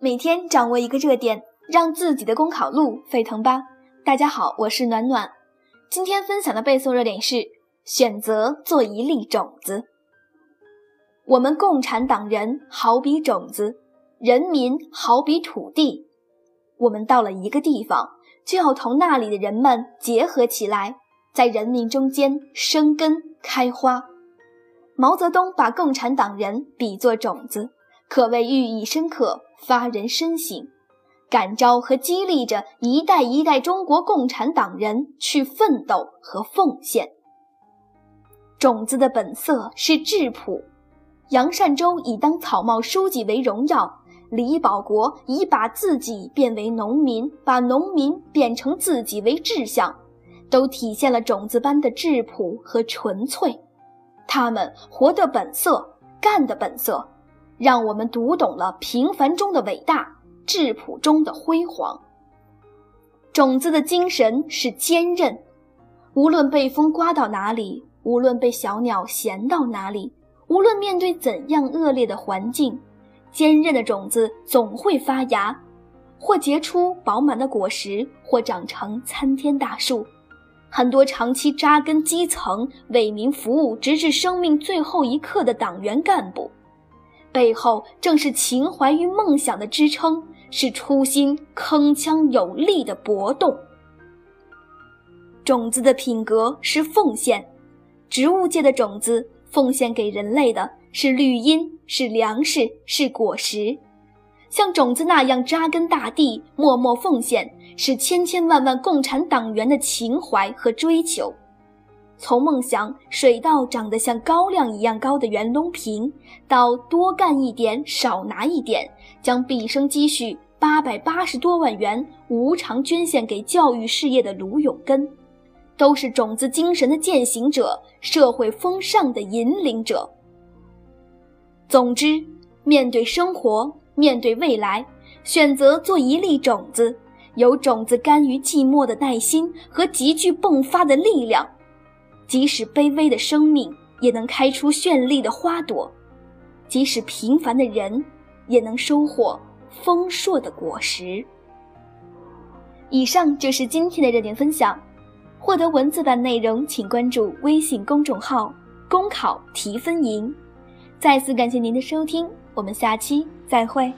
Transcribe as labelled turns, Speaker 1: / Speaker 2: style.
Speaker 1: 每天掌握一个热点，让自己的公考路沸腾吧！大家好，我是暖暖。今天分享的背诵热点是：选择做一粒种子。我们共产党人好比种子，人民好比土地。我们到了一个地方，就要同那里的人们结合起来，在人民中间生根开花。毛泽东把共产党人比作种子，可谓寓意深刻，发人深省，感召和激励着一代一代中国共产党人去奋斗和奉献。种子的本色是质朴，杨善洲以当草帽书记为荣耀，李保国以把自己变为农民，把农民变成自己为志向，都体现了种子般的质朴和纯粹。他们活的本色，干的本色，让我们读懂了平凡中的伟大，质朴中的辉煌。种子的精神是坚韧，无论被风刮到哪里，无论被小鸟衔到哪里，无论面对怎样恶劣的环境，坚韧的种子总会发芽，或结出饱满的果实，或长成参天大树。很多长期扎根基层、为民服务直至生命最后一刻的党员干部，背后正是情怀与梦想的支撑，是初心铿锵有力的搏动。种子的品格是奉献，植物界的种子奉献给人类的是绿荫，是粮食，是果实。像种子那样扎根大地，默默奉献，是千千万万共产党员的情怀和追求。从梦想水稻长得像高粱一样高的袁隆平，到多干一点少拿一点，将毕生积蓄八百八十多万元无偿捐献给教育事业的卢永根，都是种子精神的践行者，社会风尚的引领者。总之，面对生活。面对未来，选择做一粒种子，有种子甘于寂寞的耐心和极具迸发的力量，即使卑微的生命也能开出绚丽的花朵，即使平凡的人也能收获丰硕的果实。以上就是今天的热点分享，获得文字版内容，请关注微信公众号“公考提分营”。再次感谢您的收听。我们下期再会。